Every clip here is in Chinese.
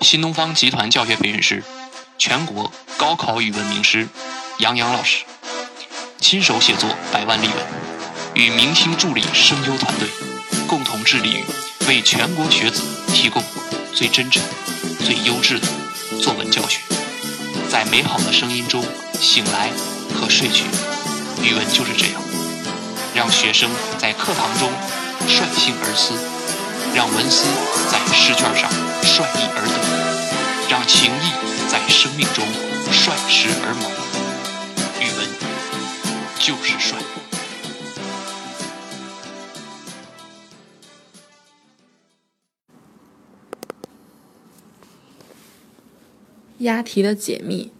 新东方集团教学培训师、全国高考语文名师杨洋老师，亲手写作百万例文，与明星助理声优团队共同致力于为全国学子提供最真诚、最优质的作文教学。在美好的声音中醒来和睡去，语文就是这样，让学生在课堂中率性而思，让文思在试卷上率意而得，让情谊在生命中率时而萌。语文就是帅。押题的解密。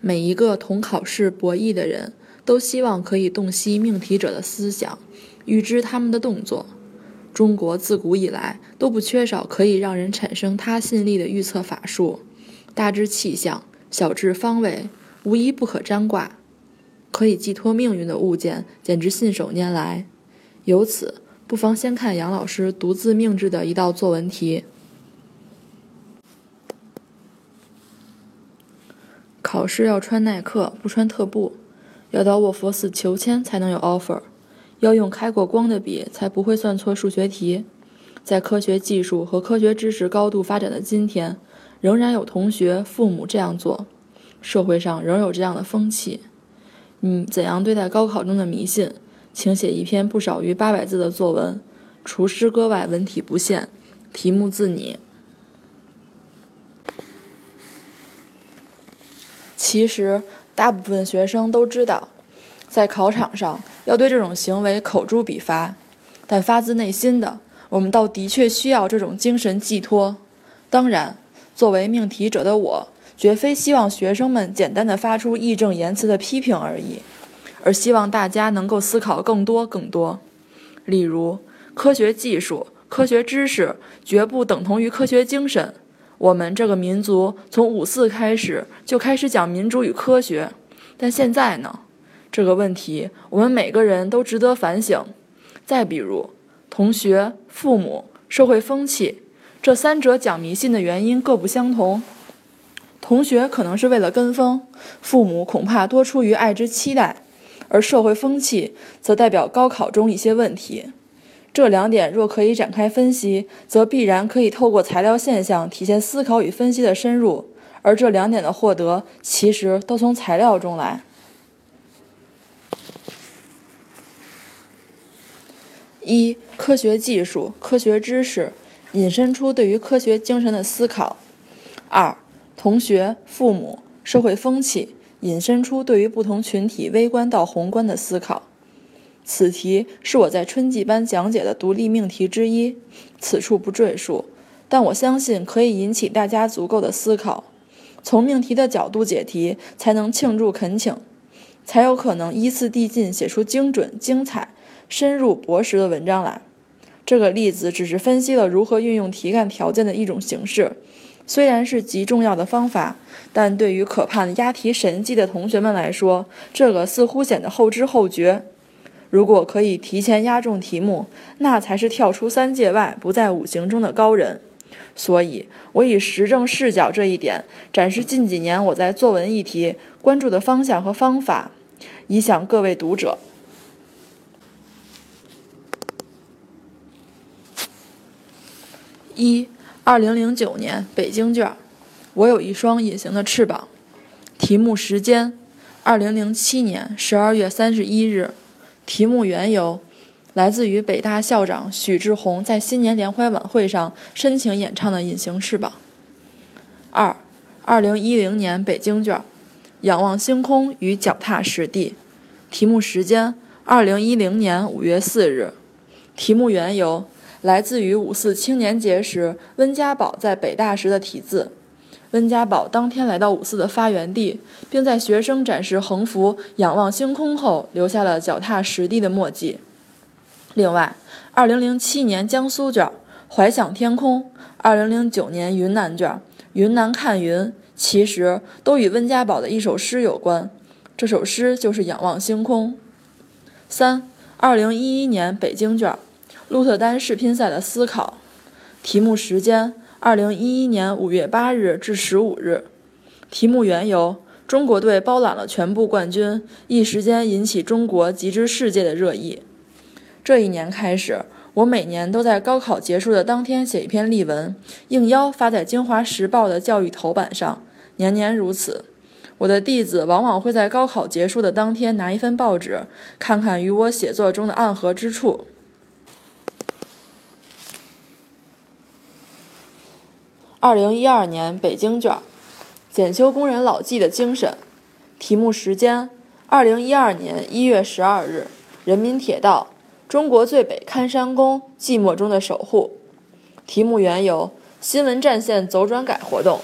每一个同考试博弈的人都希望可以洞悉命题者的思想，预知他们的动作。中国自古以来都不缺少可以让人产生他信力的预测法术，大至气象，小至方位，无一不可占卦。可以寄托命运的物件，简直信手拈来。由此，不妨先看杨老师独自命制的一道作文题。考试要穿耐克，不穿特步；要到卧佛寺求签才能有 offer；要用开过光的笔才不会算错数学题。在科学技术和科学知识高度发展的今天，仍然有同学、父母这样做，社会上仍有这样的风气。你怎样对待高考中的迷信？请写一篇不少于八百字的作文，除诗歌外，文体不限，题目自拟。其实，大部分学生都知道，在考场上要对这种行为口诛笔伐。但发自内心的，我们倒的确需要这种精神寄托。当然，作为命题者的我，绝非希望学生们简单的发出义正言辞的批评而已，而希望大家能够思考更多更多。例如，科学技术、科学知识绝不等同于科学精神。我们这个民族从五四开始就开始讲民主与科学，但现在呢？这个问题我们每个人都值得反省。再比如，同学、父母、社会风气，这三者讲迷信的原因各不相同。同学可能是为了跟风，父母恐怕多出于爱之期待，而社会风气则代表高考中一些问题。这两点若可以展开分析，则必然可以透过材料现象体现思考与分析的深入，而这两点的获得，其实都从材料中来。一、科学技术、科学知识引申出对于科学精神的思考；二、同学、父母、社会风气引申出对于不同群体微观到宏观的思考。此题是我在春季班讲解的独立命题之一，此处不赘述，但我相信可以引起大家足够的思考。从命题的角度解题，才能庆祝恳请，才有可能依次递进，写出精准、精彩、深入、博识的文章来。这个例子只是分析了如何运用题干条件的一种形式，虽然是极重要的方法，但对于可盼押题神迹的同学们来说，这个似乎显得后知后觉。如果可以提前押中题目，那才是跳出三界外，不在五行中的高人。所以，我以实证视角这一点，展示近几年我在作文议题关注的方向和方法，以享各位读者。一，二零零九年北京卷，我有一双隐形的翅膀。题目时间：二零零七年十二月三十一日。题目缘由来自于北大校长许志宏在新年联欢晚会上深情演唱的《隐形翅膀》。二，二零一零年北京卷，仰望星空与脚踏实地。题目时间：二零一零年五月四日。题目缘由来自于五四青年节时温家宝在北大时的题字。温家宝当天来到五四的发源地，并在学生展示横幅、仰望星空后，留下了脚踏实地的墨迹。另外，2007年江苏卷怀想天空，2009年云南卷云南看云，其实都与温家宝的一首诗有关。这首诗就是《仰望星空》。三，2011年北京卷鹿特丹世乒赛的思考，题目时间。二零一一年五月八日至十五日。题目缘由：中国队包揽了全部冠军，一时间引起中国及之世界的热议。这一年开始，我每年都在高考结束的当天写一篇例文，应邀发在《京华时报》的教育头版上，年年如此。我的弟子往往会在高考结束的当天拿一份报纸，看看与我写作中的暗合之处。二零一二年北京卷，检修工人老纪的精神。题目时间：二零一二年一月十二日。人民铁道，中国最北看山工，寂寞中的守护。题目缘由：新闻战线走转改活动。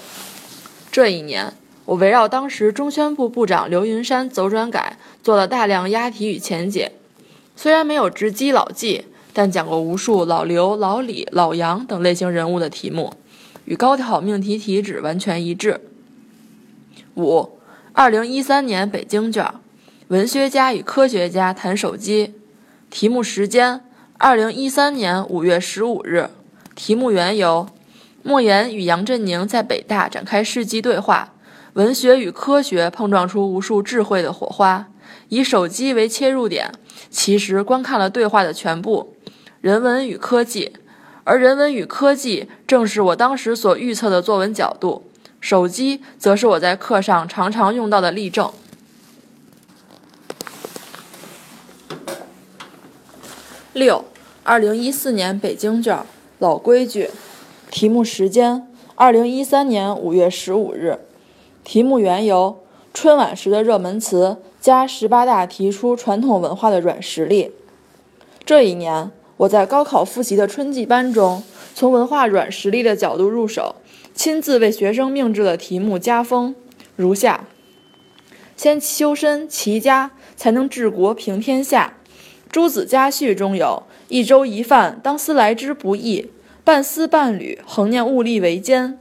这一年。我围绕当时中宣部部长刘云山走转改做了大量押题与前解，虽然没有直击老纪，但讲过无数老刘、老李、老杨等类型人物的题目，与高考命题题旨完全一致。五，二零一三年北京卷，文学家与科学家谈手机，题目时间：二零一三年五月十五日，题目缘由：莫言与杨振宁在北大展开世纪对话。文学与科学碰撞出无数智慧的火花，以手机为切入点，其实观看了对话的全部。人文与科技，而人文与科技正是我当时所预测的作文角度。手机则是我在课上常常用到的例证。六，二零一四年北京卷，老规矩，题目时间：二零一三年五月十五日。题目缘由：春晚时的热门词加十八大提出传统文化的软实力。这一年，我在高考复习的春季班中，从文化软实力的角度入手，亲自为学生命制了题目加封，如下：先修身齐家，才能治国平天下。诸子家训中有一粥一饭，当思来之不易；半丝半缕，恒念物力维艰。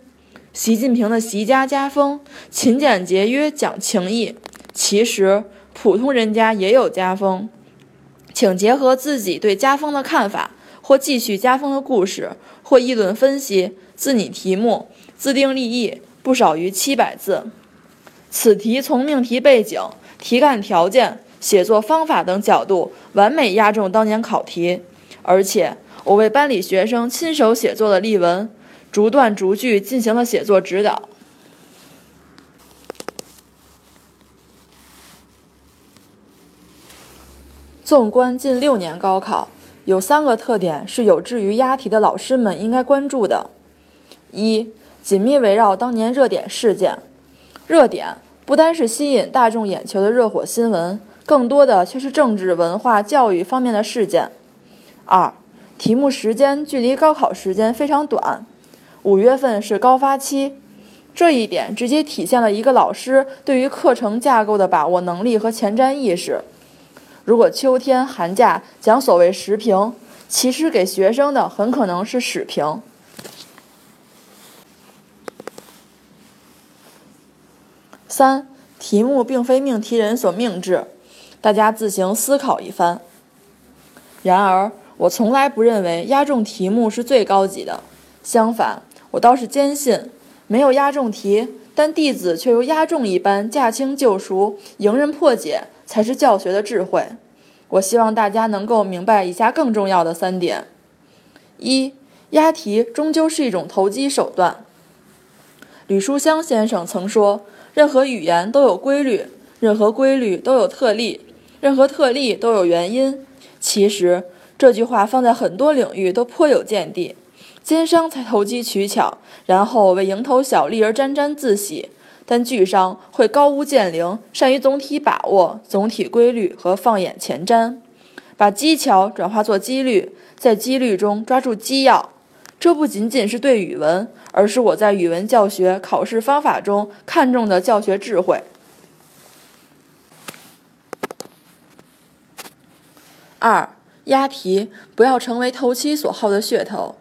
习近平的习家家风，勤俭节约讲情义。其实普通人家也有家风，请结合自己对家风的看法，或继续家风的故事，或议论分析，自拟题目，自定立意，不少于七百字。此题从命题背景、题干条件、写作方法等角度，完美押中当年考题。而且我为班里学生亲手写作的例文。逐段逐句进行了写作指导。纵观近六年高考，有三个特点是有志于押题的老师们应该关注的：一、紧密围绕当年热点事件，热点不单是吸引大众眼球的热火新闻，更多的却是政治、文化、教育方面的事件；二、题目时间距离高考时间非常短。五月份是高发期，这一点直接体现了一个老师对于课程架构的把握能力和前瞻意识。如果秋天寒假讲所谓时评，其实给学生的很可能是史评。三，题目并非命题人所命制，大家自行思考一番。然而，我从来不认为押中题目是最高级的，相反。我倒是坚信，没有押中题，但弟子却如押中一般驾轻就熟，迎刃破解，才是教学的智慧。我希望大家能够明白以下更重要的三点：一、押题终究是一种投机手段。吕书香先生曾说：“任何语言都有规律，任何规律都有特例，任何特例都有原因。”其实，这句话放在很多领域都颇有见地。奸商才投机取巧，然后为蝇头小利而沾沾自喜；但巨商会高屋建瓴，善于总体把握总体规律和放眼前瞻，把技巧转化作几率，在几率中抓住机要。这不仅仅是对语文，而是我在语文教学考试方法中看重的教学智慧。二，押题不要成为投其所好的噱头。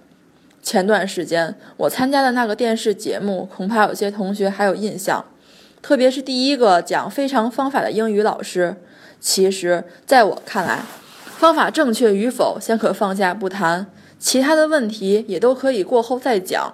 前段时间我参加的那个电视节目，恐怕有些同学还有印象，特别是第一个讲非常方法的英语老师。其实，在我看来，方法正确与否先可放下不谈，其他的问题也都可以过后再讲。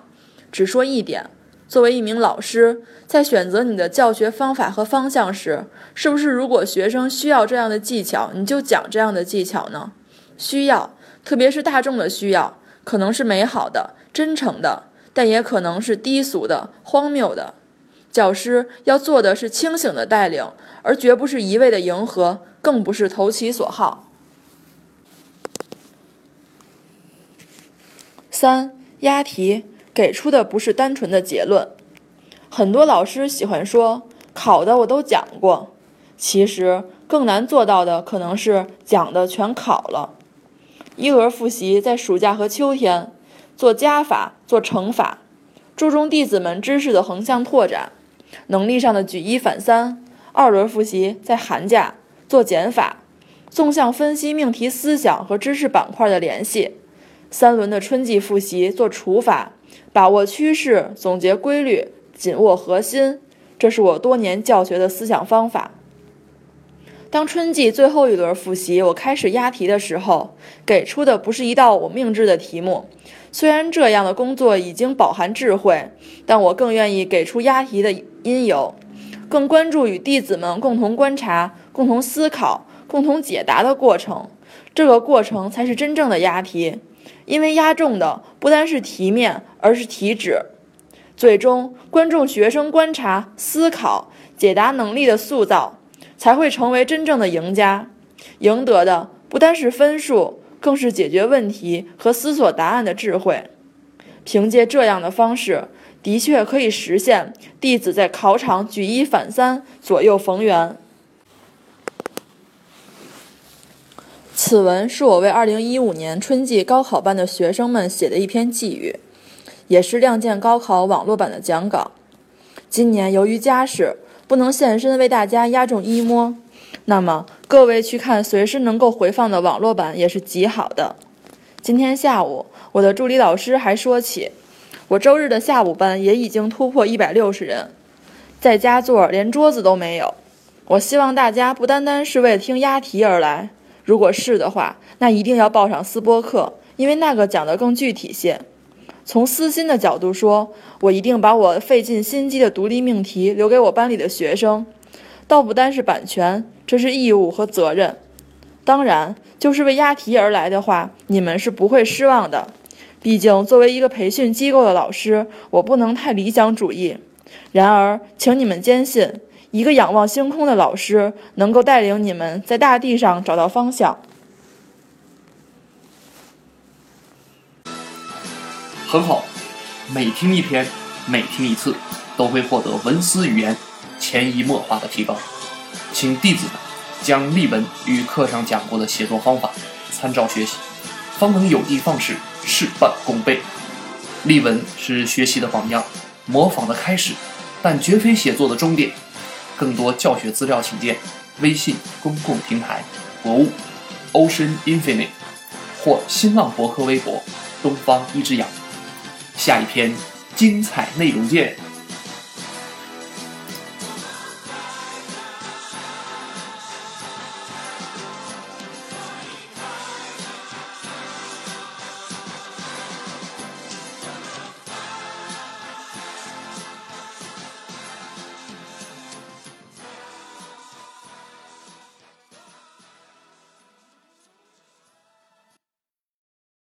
只说一点：作为一名老师，在选择你的教学方法和方向时，是不是如果学生需要这样的技巧，你就讲这样的技巧呢？需要，特别是大众的需要，可能是美好的、真诚的，但也可能是低俗的、荒谬的。教师要做的是清醒的带领，而绝不是一味的迎合，更不是投其所好。三押题给出的不是单纯的结论，很多老师喜欢说考的我都讲过，其实更难做到的可能是讲的全考了。一轮复习在暑假和秋天做加法、做乘法，注重弟子们知识的横向拓展。能力上的举一反三，二轮复习在寒假做减法，纵向分析命题思想和知识板块的联系；三轮的春季复习做除法，把握趋势，总结规律，紧握核心。这是我多年教学的思想方法。当春季最后一轮复习我开始押题的时候，给出的不是一道我命制的题目。虽然这样的工作已经饱含智慧，但我更愿意给出押题的因由，更关注与弟子们共同观察、共同思考、共同解答的过程。这个过程才是真正的押题，因为押中的不单是题面，而是题旨。最终，观众学生观察、思考、解答能力的塑造，才会成为真正的赢家，赢得的不单是分数。更是解决问题和思索答案的智慧。凭借这样的方式，的确可以实现弟子在考场举一反三、左右逢源。此文是我为2015年春季高考班的学生们写的一篇寄语，也是《亮剑高考》网络版的讲稿。今年由于家事，不能现身为大家押中一摸。那么，各位去看随时能够回放的网络版也是极好的。今天下午，我的助理老师还说起，我周日的下午班也已经突破一百六十人，在家座连桌子都没有。我希望大家不单单是为了听押题而来，如果是的话，那一定要报上思播课，因为那个讲的更具体些。从私心的角度说，我一定把我费尽心机的独立命题留给我班里的学生。倒不单是版权，这是义务和责任。当然，就是为押题而来的话，你们是不会失望的。毕竟，作为一个培训机构的老师，我不能太理想主义。然而，请你们坚信，一个仰望星空的老师能够带领你们在大地上找到方向。很好，每听一篇，每听一次，都会获得文思语言。潜移默化的提高，请弟子们将例文与课上讲过的写作方法参照学习，方能有的放矢，事半功倍。例文是学习的榜样，模仿的开始，但绝非写作的终点。更多教学资料，请见微信公共平台“博物 Ocean Infinite” 或新浪博客微博“东方一只羊”。下一篇精彩内容见。